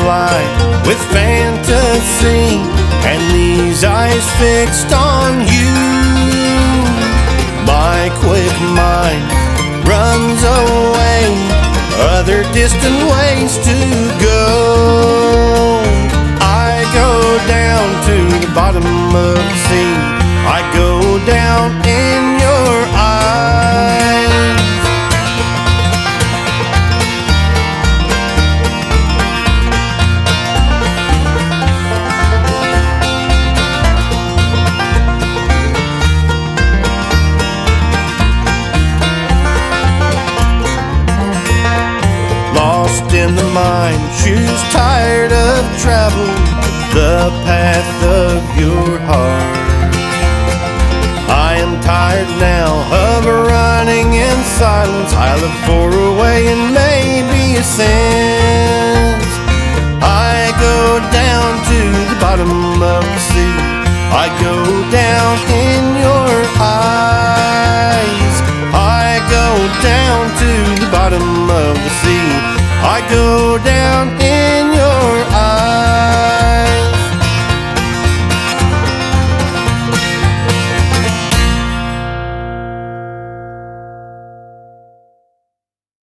fly with fantasy and these eyes fixed on you. My quick mind runs away, other distant ways to fine shoes, tired of travel, the path of your heart. I am tired now of running in silence. I look for a way and maybe a sense. I go down to the bottom of the sea. I go